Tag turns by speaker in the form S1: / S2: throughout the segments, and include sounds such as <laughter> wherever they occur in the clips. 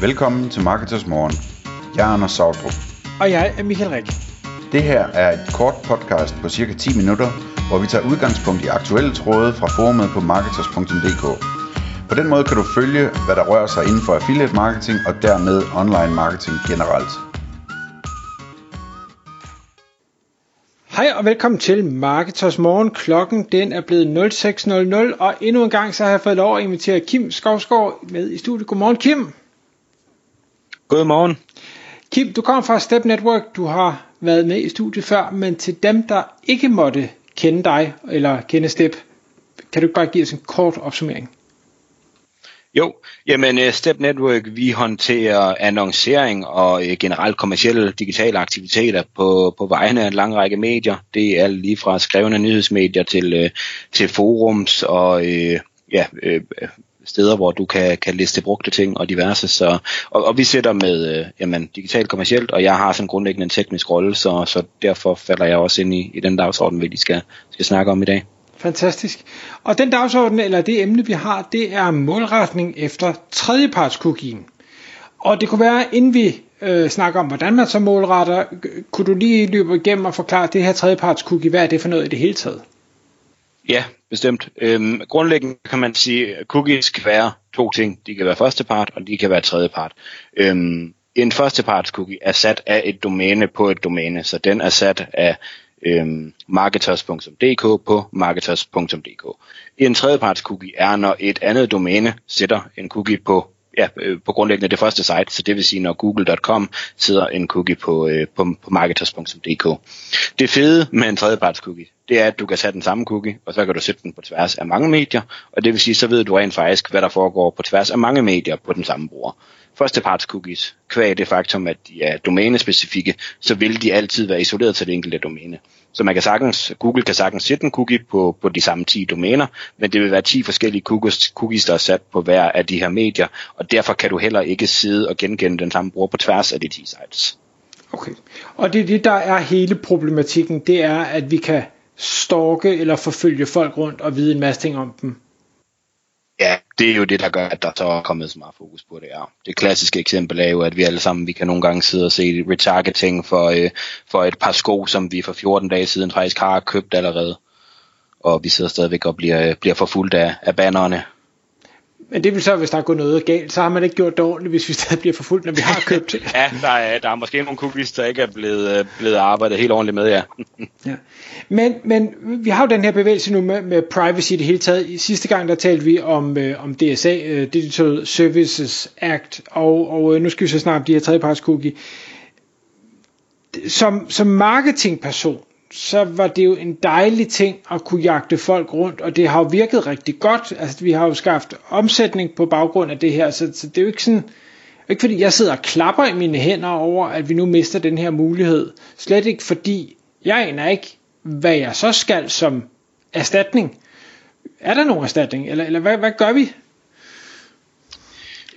S1: Velkommen til Marketers Morgen. Jeg er Anders Sautrup.
S2: Og jeg er Michael Rik.
S1: Det her er et kort podcast på cirka 10 minutter, hvor vi tager udgangspunkt i aktuelle tråde fra forumet på marketers.dk. På den måde kan du følge, hvad der rører sig inden for affiliate marketing og dermed online marketing generelt.
S2: Hej og velkommen til Marketers Morgen. Klokken den er blevet 06.00, og endnu en gang så har jeg fået lov at invitere Kim Skovsgaard med i studiet. Godmorgen Kim.
S3: Godmorgen.
S2: Kim, du kommer fra Step Network. Du har været med i studiet før, men til dem, der ikke måtte kende dig eller kende Step, kan du ikke bare give os en kort opsummering?
S3: Jo, jamen øh, Step Network, vi håndterer annoncering og øh, generelt kommersielle digitale aktiviteter på, på vegne af en lang række medier. Det er lige fra skrevne nyhedsmedier til, øh, til forums og ja, steder, hvor du kan, kan liste brugte ting og diverse. Så, og, og vi sætter med øh, jamen, digitalt kommercielt, og jeg har sådan grundlæggende en teknisk rolle, så, så derfor falder jeg også ind i, i den dagsorden, vi lige skal, skal snakke om i dag.
S2: Fantastisk. Og den dagsorden, eller det emne, vi har, det er målretning efter tredjepartscookien. Og det kunne være, inden vi øh, snakker om, hvordan man så målretter, kunne du lige løbe igennem og forklare det her tredjepartscookie, hvad er det for noget i det hele taget?
S3: Ja, bestemt. Øhm, grundlæggende kan man sige, at cookies kan være to ting. De kan være første part, og de kan være tredje part. Øhm, en første parts cookie er sat af et domæne på et domæne, så den er sat af øhm, marketers.dk på marketers.dk. En tredjeparts cookie er, når et andet domæne sætter en cookie på ja, øh, på grundlæggende det første site, så det vil sige, når google.com sidder en cookie på, øh, på, på marketers.dk. Det fede med en tredjeparts cookie, det er, at du kan tage den samme cookie, og så kan du sætte den på tværs af mange medier, og det vil sige, så ved du rent faktisk, hvad der foregår på tværs af mange medier på den samme bruger. Førsteparts cookies, kvæg det faktum, at de er domænespecifikke, så vil de altid være isoleret til det enkelte domæne. Så man kan sagtens, Google kan sagtens sætte en cookie på, på de samme 10 domæner, men det vil være 10 forskellige cookies, cookies, der er sat på hver af de her medier, og derfor kan du heller ikke sidde og genkende den samme bruger på tværs af de 10 sites.
S2: Okay, og det er det, der er hele problematikken, det er, at vi kan stalke eller forfølge folk rundt og vide en masse ting om dem.
S3: Ja, det er jo det, der gør, at der så er kommet så meget fokus på det. Ja. Det klassiske eksempel er jo, at vi alle sammen vi kan nogle gange sidde og se retargeting for, øh, for et par sko, som vi for 14 dage siden faktisk har købt allerede. Og vi sidder stadigvæk og bliver, øh, bliver forfulgt af, af bannerne.
S2: Men det vil så, hvis der er gået noget galt, så har man ikke gjort det ordentligt, hvis vi stadig bliver forfulgt, når vi har købt det. <laughs>
S3: ja, der er, der er måske nogle cookies, der ikke er blevet, øh, blevet arbejdet helt ordentligt med, ja. <laughs>
S2: ja. Men, men vi har jo den her bevægelse nu med, med privacy i det hele taget. I sidste gang, der talte vi om, øh, om DSA, øh, Digital Services Act, og, og øh, nu skal vi så snart de her tredjeparts cookie. Som, som marketingperson, så var det jo en dejlig ting at kunne jagte folk rundt, og det har jo virket rigtig godt. Altså, vi har jo skaffet omsætning på baggrund af det her, så, så det er jo ikke sådan, ikke fordi jeg sidder og klapper i mine hænder over, at vi nu mister den her mulighed. Slet ikke fordi, jeg aner ikke, hvad jeg så skal som erstatning. Er der nogen erstatning, eller, eller hvad, hvad gør vi?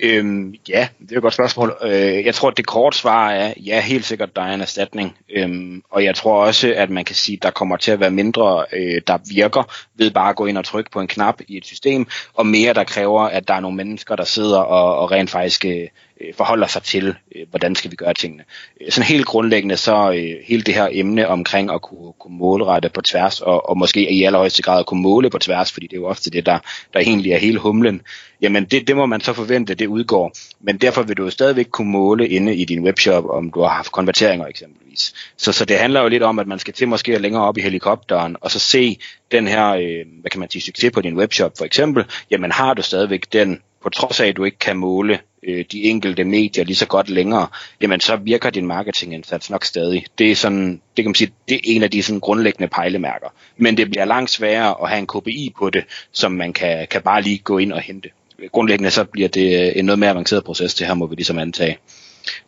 S3: Øhm, ja, det er et godt spørgsmål. Øh, jeg tror, at det korte svar er, ja, helt sikkert, der er en erstatning. Øhm, og jeg tror også, at man kan sige, at der kommer til at være mindre, øh, der virker ved bare at gå ind og trykke på en knap i et system, og mere, der kræver, at der er nogle mennesker, der sidder og, og rent faktisk øh, øh, forholder sig til, øh, hvordan skal vi gøre tingene. Øh, sådan helt grundlæggende, så øh, hele det her emne omkring at kunne, kunne målrette på tværs, og, og måske i allerhøjeste grad at kunne måle på tværs, fordi det er jo ofte det, der, der egentlig er hele humlen, jamen det, det må man så forvente, det udgår. Men derfor vil du jo stadigvæk kunne måle inde i din webshop, om du har haft konverteringer eksempelvis. Så, så det handler jo lidt om, at man skal til måske længere op i helikopteren, og så se den her, øh, hvad kan man sige, succes på din webshop for eksempel, jamen har du stadigvæk den på trods af, at du ikke kan måle øh, de enkelte medier lige så godt længere, jamen så virker din marketingindsats nok stadig. Det er sådan, det kan man sige, det er en af de sådan grundlæggende pejlemærker. Men det bliver langt sværere at have en KPI på det, som man kan, kan bare lige gå ind og hente. Grundlæggende så bliver det øh, en noget mere avanceret proces, det her må vi ligesom antage.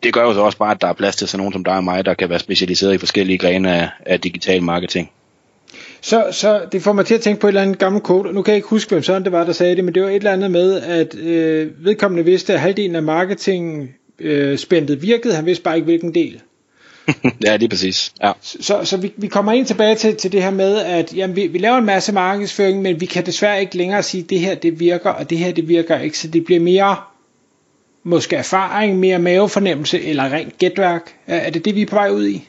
S3: Det gør jo så også bare, at der er plads til sådan nogen som dig og mig, der kan være specialiseret i forskellige grene af, af digital marketing.
S2: Så, så det får mig til at tænke på et eller andet gammelt kode, nu kan jeg ikke huske, hvem sådan det var, der sagde det, men det var et eller andet med, at øh, vedkommende vidste, at halvdelen af marketing øh, spændet virkede, han vidste bare ikke, hvilken del. <laughs>
S3: ja, det er præcis. Ja.
S2: Så, så vi, vi kommer ind tilbage til, til det her med, at jamen, vi, vi laver en masse markedsføring, men vi kan desværre ikke længere sige, at det her det virker, og det her det virker ikke, så det bliver mere måske erfaring, mere mavefornemmelse eller rent gætværk? Er det det, vi er på vej ud i?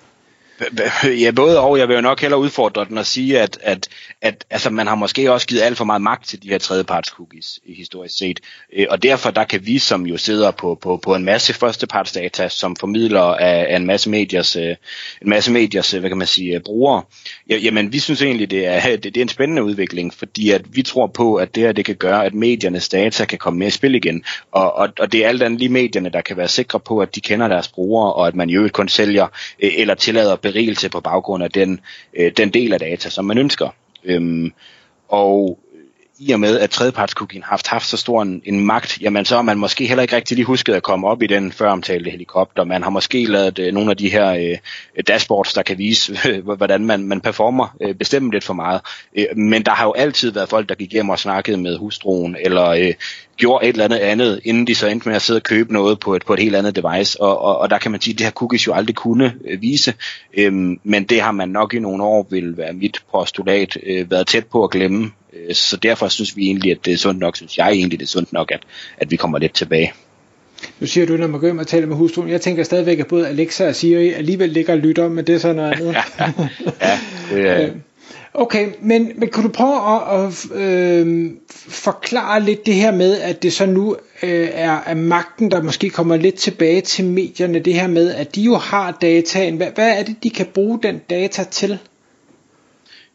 S3: Ja, både og. Jeg vil jo nok hellere udfordre den og sige, at, at, at altså, man har måske også givet alt for meget magt til de her tredjeparts cookies historisk set. Øh, og derfor der kan vi, som jo sidder på, på, på en masse førstepartsdata, som formidler af, af en masse mediers, øh, en masse mediers øh, hvad kan man sige, brugere, jamen vi synes egentlig, det er, <laughs> det, det er en spændende udvikling, fordi at vi tror på, at det her det kan gøre, at mediernes data kan komme med i spil igen. Og, og, og det er alt andet lige medierne, der kan være sikre på, at de kender deres brugere, og at man jo kun sælger eller tillader berigelse på baggrund af den, øh, den del af data, som man ønsker. Øhm, og i og med, at tredjepartskookien har haft, haft så stor en, en magt, jamen så har man måske heller ikke rigtig lige husket at komme op i den føromtalte helikopter. Man har måske lavet øh, nogle af de her øh, dashboards, der kan vise, <laughs> hvordan man, man performer, øh, bestemme lidt for meget. Øh, men der har jo altid været folk, der gik hjem og snakkede med hustruen, eller øh, gjorde et eller andet andet, inden de så endte med at sidde og købe noget på et, på et helt andet device. Og, og, og der kan man sige, at det her cookies jo aldrig kunne øh, vise, øh, men det har man nok i nogle år, vil være mit postulat, øh, været tæt på at glemme. Øh, så derfor synes vi egentlig, at det er sundt nok, synes jeg egentlig, det er sundt nok, at, at vi kommer lidt tilbage.
S2: Nu siger du, når man går ind og taler med hustruen, jeg tænker stadigvæk, at både Alexa og Siri alligevel ligger og lytter, men det er sådan noget andet. <laughs> ja, det er... Okay, men, men kan du prøve at, at øh, forklare lidt det her med, at det så nu øh, er, er magten, der måske kommer lidt tilbage til medierne, det her med, at de jo har dataen. Hvad, hvad er det, de kan bruge den data til?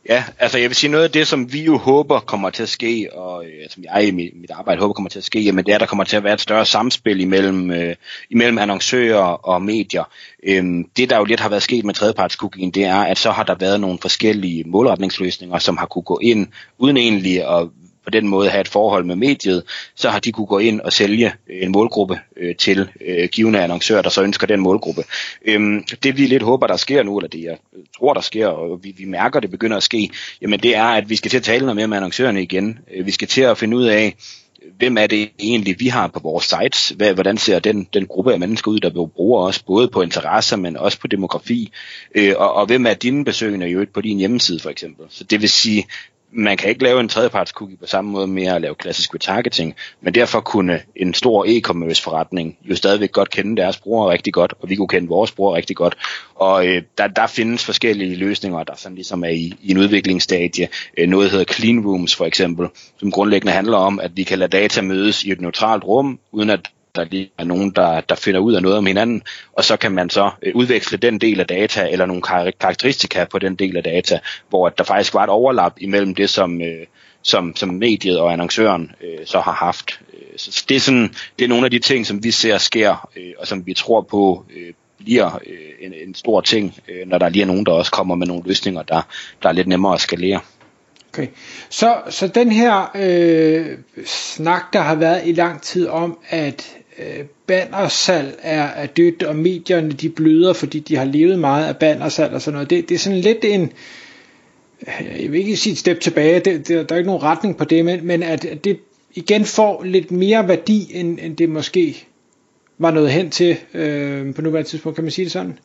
S3: Ja, altså jeg vil sige noget af det, som vi jo håber kommer til at ske, og øh, altså, som jeg i mit, mit arbejde håber kommer til at ske, jamen det er, at der kommer til at være et større samspil imellem, øh, imellem annoncører og medier. Øhm, det, der jo lidt har været sket med tredjepartscookien, det er, at så har der været nogle forskellige målretningsløsninger, som har kunne gå ind, uden egentlig at på den måde have et forhold med mediet, så har de kunne gå ind og sælge øh, en målgruppe øh, til øh, givende annoncører, der så ønsker den målgruppe. Øhm, det vi lidt håber, der sker nu, eller det jeg tror, der sker, og vi, vi mærker, det begynder at ske, jamen det er, at vi skal til at tale noget mere med annoncørerne igen. Øh, vi skal til at finde ud af, hvem er det egentlig, vi har på vores sites? Hvad, hvordan ser den, den gruppe af mennesker ud, der bruger os, både på interesser, men også på demografi? Øh, og, og hvem er dine besøgende i øvrigt på din hjemmeside, for eksempel? Så det vil sige, man kan ikke lave en tredjeparts cookie på samme måde med at lave klassisk retargeting, men derfor kunne en stor e-commerce forretning jo stadigvæk godt kende deres brugere rigtig godt, og vi kunne kende vores brugere rigtig godt. Og øh, der, der findes forskellige løsninger, der sådan ligesom er i, i en udviklingsstadie. Øh, noget hedder clean rooms for eksempel, som grundlæggende handler om, at vi kan lade data mødes i et neutralt rum, uden at der lige er nogen, der, der finder ud af noget om hinanden, og så kan man så øh, udveksle den del af data, eller nogle karakteristika på den del af data, hvor der faktisk var et overlap imellem det, som, øh, som, som mediet og annoncøren øh, så har haft. Øh, så det er, sådan, det er nogle af de ting, som vi ser sker, øh, og som vi tror på øh, bliver øh, en, en stor ting, øh, når der lige er nogen, der også kommer med nogle løsninger, der, der er lidt nemmere at skalere.
S2: Okay, så, så den her øh, snak, der har været i lang tid om, at øh, bannersalg er, er dødt, og medierne de bløder, fordi de har levet meget af bannersalg og sådan noget. Det, det er sådan lidt en, øh, jeg vil ikke sige et step tilbage, det, det, der er ikke nogen retning på det, men, men at, at det igen får lidt mere værdi, end, end det måske var noget hen til øh, på nuværende tidspunkt, kan man sige det sådan?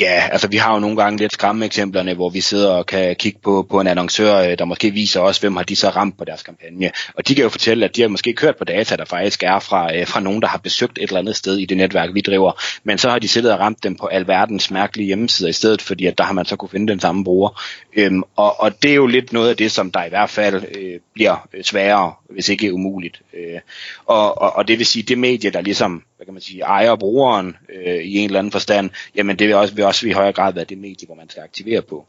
S3: Ja, altså vi har jo nogle gange lidt skræmme eksemplerne, hvor vi sidder og kan kigge på, på en annoncør, øh, der måske viser os, hvem har de så ramt på deres kampagne. Og de kan jo fortælle, at de har måske kørt på data, der faktisk er fra, øh, fra nogen, der har besøgt et eller andet sted i det netværk, vi driver. Men så har de siddet og ramt dem på alverdens mærkelige hjemmesider i stedet, fordi at der har man så kunne finde den samme bruger. Øhm, og, og det er jo lidt noget af det, som der i hvert fald øh, bliver øh, sværere, hvis ikke umuligt. Øh, og, og, og det vil sige, det medie, der ligesom hvad kan man sige, ejer brugeren øh, i en eller anden forstand, jamen det vil også, vil også i højere grad være det medie, hvor man skal aktivere på.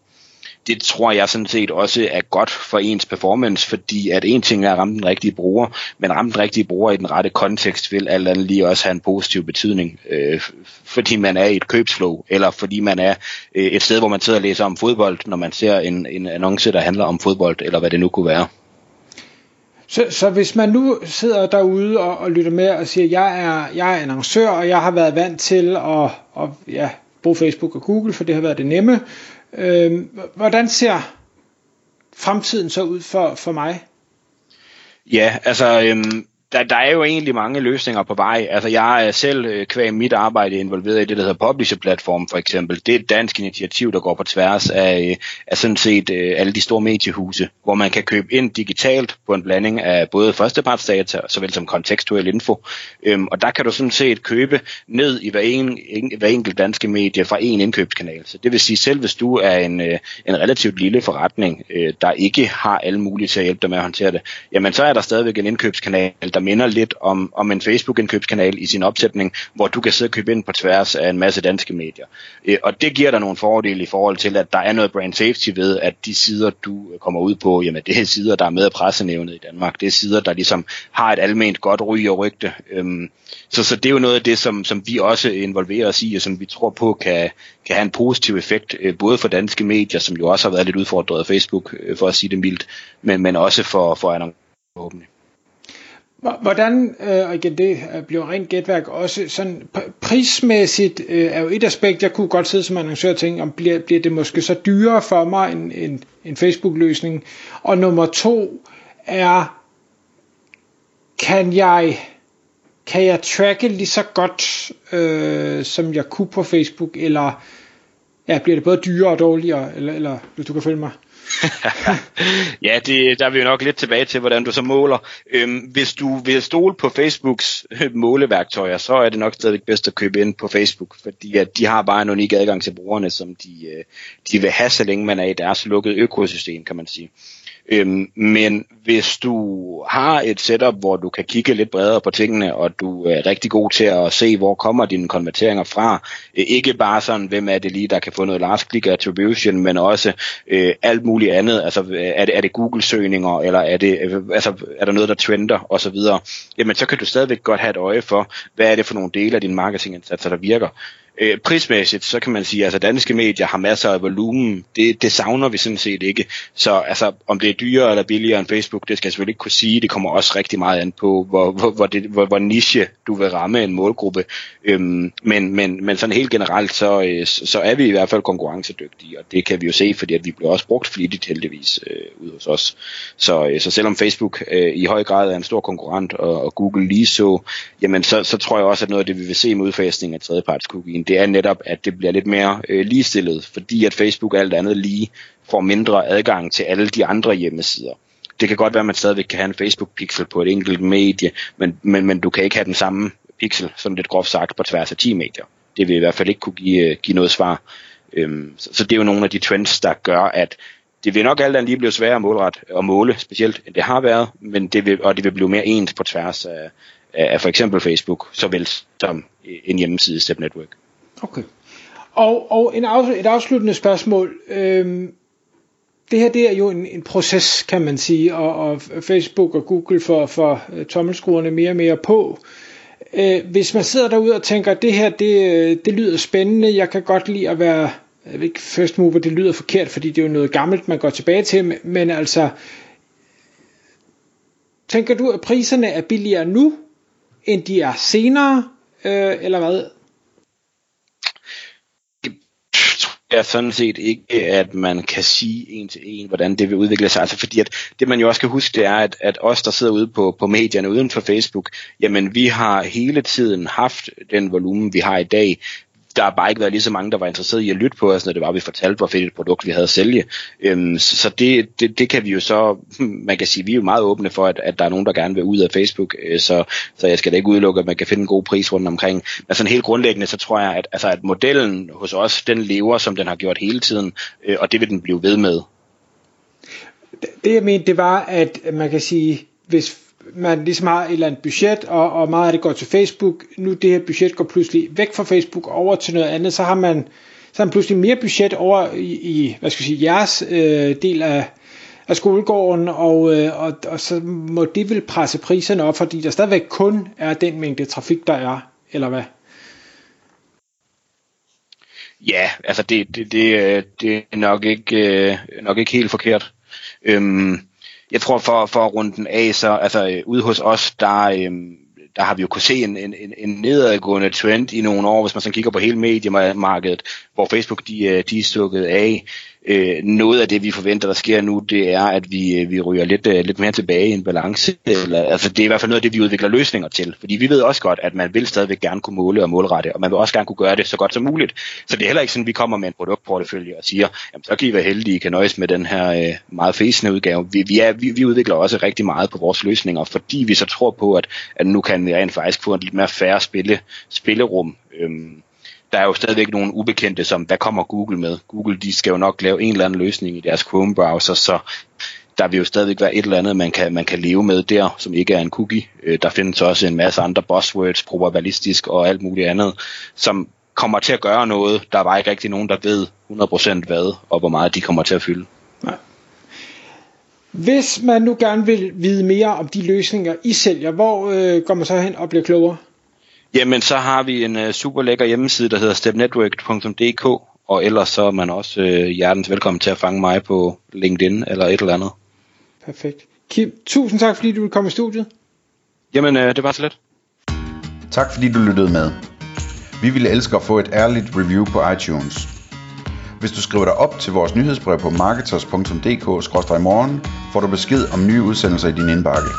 S3: Det tror jeg sådan set også er godt for ens performance, fordi at en ting er at ramme den rigtige bruger, men ramme den rigtige bruger i den rette kontekst vil alt andet lige også have en positiv betydning, øh, fordi man er i et købsflow, eller fordi man er øh, et sted, hvor man sidder og læser om fodbold, når man ser en, en annonce, der handler om fodbold, eller hvad det nu kunne være.
S2: Så, så hvis man nu sidder derude og, og lytter med og siger, jeg er, jeg er annoncør, og jeg har været vant til at, at ja, bruge Facebook og Google, for det har været det nemme. Øh, hvordan ser fremtiden så ud for, for mig?
S3: Ja, altså øhm, der, der er jo egentlig mange løsninger på vej. Altså jeg er selv øh, kvæg mit arbejde involveret i det, der hedder Publisher Platform for eksempel. Det er et dansk initiativ, der går på tværs af, øh, af sådan set øh, alle de store mediehuse, hvor man kan købe ind digitalt på en blanding af både førstepartsdata, såvel som kontekstuel info. Øhm, og der kan du sådan set købe ned i hver, en, en, hver enkelt danske medie fra en indkøbskanal. Så det vil sige, selv hvis du er en, en relativt lille forretning, der ikke har alle mulige til at hjælpe dig med at håndtere det, jamen så er der stadigvæk en indkøbskanal, der minder lidt om, om en Facebook-indkøbskanal i sin opsætning, hvor du kan sidde og købe ind på tværs af en masse danske medier. Øh, og det giver dig nogle fordele i forhold til, at der er noget brand safety ved, at de sider, du kommer ud på, jamen det er sider, der er med af pressenævnet i Danmark. Det er sider, der ligesom har et almindeligt godt ry og rygte. Øhm, så, så det er jo noget af det, som, som vi også involverer os i, og som vi tror på kan, kan have en positiv effekt, øh, både for danske medier, som jo også har været lidt udfordret af Facebook, øh, for at sige det mildt, men, men også for, for annoncører forhåbentlig.
S2: Hvordan, øh, og igen det øh, bliver rent gætværk også, sådan prismæssigt øh, er jo et aspekt, jeg kunne godt sidde som annoncør og tænke, om bliver, bliver det måske så dyrere for mig end en, en Facebook-løsning. Og nummer to er, kan jeg, kan jeg tracke lige så godt, øh, som jeg kunne på Facebook, eller ja, bliver det både dyrere og dårligere, eller, eller hvis du kan følge mig? <laughs>
S3: ja, det, der er vi jo nok lidt tilbage til, hvordan du så måler. Øhm, hvis du vil stole på Facebooks øh, måleværktøjer, så er det nok stadig bedst at købe ind på Facebook, fordi at de har bare en unik adgang til brugerne, som de, øh, de vil have, så længe man er i deres lukkede økosystem, kan man sige. Øhm, men hvis du har et setup, hvor du kan kigge lidt bredere på tingene, og du er rigtig god til at se, hvor kommer dine konverteringer fra, øh, ikke bare sådan, hvem er det lige, der kan få noget last click attribution, men også øh, alt muligt andet, altså øh, er det, er det Google-søgninger, eller er, det, øh, altså, er der noget, der trender, osv., jamen så kan du stadigvæk godt have et øje for, hvad er det for nogle dele af din marketingindsatser, der virker. Øh, prismæssigt, så kan man sige, at altså, danske medier har masser af volumen. Det, det savner vi sådan set ikke. Så altså, om det er dyrere eller billigere end Facebook, det skal jeg selvfølgelig ikke kunne sige. Det kommer også rigtig meget an på, hvor, hvor, hvor, det, hvor, hvor niche du vil ramme en målgruppe. Øhm, men, men, men sådan helt generelt, så, øh, så er vi i hvert fald konkurrencedygtige, og det kan vi jo se, fordi at vi bliver også brugt flittigt heldigvis øh, ud hos os. Så, øh, så selvom Facebook øh, i høj grad er en stor konkurrent, og, og Google lige så, jamen så, så tror jeg også, at noget af det, vi vil se med udfasning af tredjeparts cookie, det er netop, at det bliver lidt mere øh, ligestillet, fordi at Facebook alt andet lige får mindre adgang til alle de andre hjemmesider. Det kan godt være, at man stadigvæk kan have en Facebook-pixel på et enkelt medie, men, men, men du kan ikke have den samme pixel, sådan lidt groft sagt, på tværs af 10 medier. Det vil i hvert fald ikke kunne give, øh, give noget svar. Øhm, så, så det er jo nogle af de trends, der gør, at det vil nok alt andet lige blive sværere at målret og måle, specielt end det har været, men det vil, og det vil blive mere ens på tværs af, af for eksempel Facebook, såvel som en hjemmeside Step Network.
S2: Okay. Og, og en af, et afsluttende spørgsmål. Øhm, det her det er jo en, en proces, kan man sige, og, og Facebook og Google får for øh, tommelskruerne mere og mere på. Øh, hvis man sidder derude og tænker, at det her det, øh, det lyder spændende, jeg kan godt lide at være, jeg ved ikke, first mover, det lyder forkert, fordi det er jo noget gammelt, man går tilbage til, men altså, tænker du, at priserne er billigere nu, end de er senere, øh, eller hvad?
S3: Er sådan set ikke, at man kan sige en til en, hvordan det vil udvikle sig. Altså fordi at det man jo også skal huske, det er, at, at os, der sidder ude på, på medierne uden for Facebook, jamen vi har hele tiden haft den volumen, vi har i dag der har bare ikke været lige så mange, der var interesseret i at lytte på os, når det var, at vi fortalte, hvor fedt et produkt vi havde at sælge. Øhm, så det, det, det kan vi jo så, <laughs> man kan sige, vi er jo meget åbne for, at, at der er nogen, der gerne vil ud af Facebook, øh, så, så jeg skal da ikke udelukke, at man kan finde en god pris rundt omkring. Men sådan helt grundlæggende, så tror jeg, at, altså, at modellen hos os, den lever, som den har gjort hele tiden, øh, og det vil den blive ved med.
S2: Det jeg mente, det var, at man kan sige, hvis man ligesom har et eller andet budget, og, og meget af det går til Facebook. Nu det her budget går pludselig væk fra Facebook over til noget andet, så har man, så har man pludselig mere budget over i, i hvad skal jeg sige, jeres øh, del af, af skolegården, og, øh, og, og så må det vil presse priserne op, fordi der stadigvæk kun er den mængde trafik, der er, eller hvad?
S3: Ja, altså det, det, det, øh, det er nok ikke, øh, nok ikke helt forkert. Øhm, jeg tror for, for at runde den af, så altså øh, ude hos os, der, øhm, der har vi jo kunne se en, en, en nedadgående trend i nogle år, hvis man så kigger på hele mediemarkedet, hvor Facebook de, øh, de er stukket af. Øh, noget af det, vi forventer, der sker nu, det er, at vi, øh, vi ryger lidt, øh, lidt mere tilbage i en balance. Eller, altså, det er i hvert fald noget af det, vi udvikler løsninger til. Fordi vi ved også godt, at man vil stadigvæk gerne kunne måle og målrette, og man vil også gerne kunne gøre det så godt som muligt. Så det er heller ikke sådan, at vi kommer med en produktportefølje og siger, jamen, så kan I være heldige, I kan nøjes med den her øh, meget fæsende udgave. Vi, vi, er, vi, vi udvikler også rigtig meget på vores løsninger, fordi vi så tror på, at, at nu kan vi rent faktisk få en lidt mere færre spille, spillerum. Øhm, der er jo stadigvæk nogle ubekendte, som hvad kommer Google med? Google de skal jo nok lave en eller anden løsning i deres Chrome-browser, så der vil jo stadigvæk være et eller andet, man kan, man kan leve med der, som ikke er en cookie. Øh, der findes også en masse andre buzzwords, probabilistisk og alt muligt andet, som kommer til at gøre noget. Der er bare ikke rigtig nogen, der ved 100% hvad, og hvor meget de kommer til at fylde. Nej.
S2: Hvis man nu gerne vil vide mere om de løsninger, I sælger, hvor øh, går man så hen og bliver klogere?
S3: Jamen, så har vi en uh, super lækker hjemmeside, der hedder stepnetwork.dk, og ellers så er man også uh, hjertens velkommen til at fange mig på LinkedIn eller et eller andet.
S2: Perfekt. Kim, tusind tak, fordi du vil komme i studiet.
S3: Jamen, uh, det var så let.
S1: Tak fordi du lyttede med. Vi ville elske at få et ærligt review på iTunes. Hvis du skriver dig op til vores nyhedsbrev på marketers.dk-morgen, får du besked om nye udsendelser i din indbakke.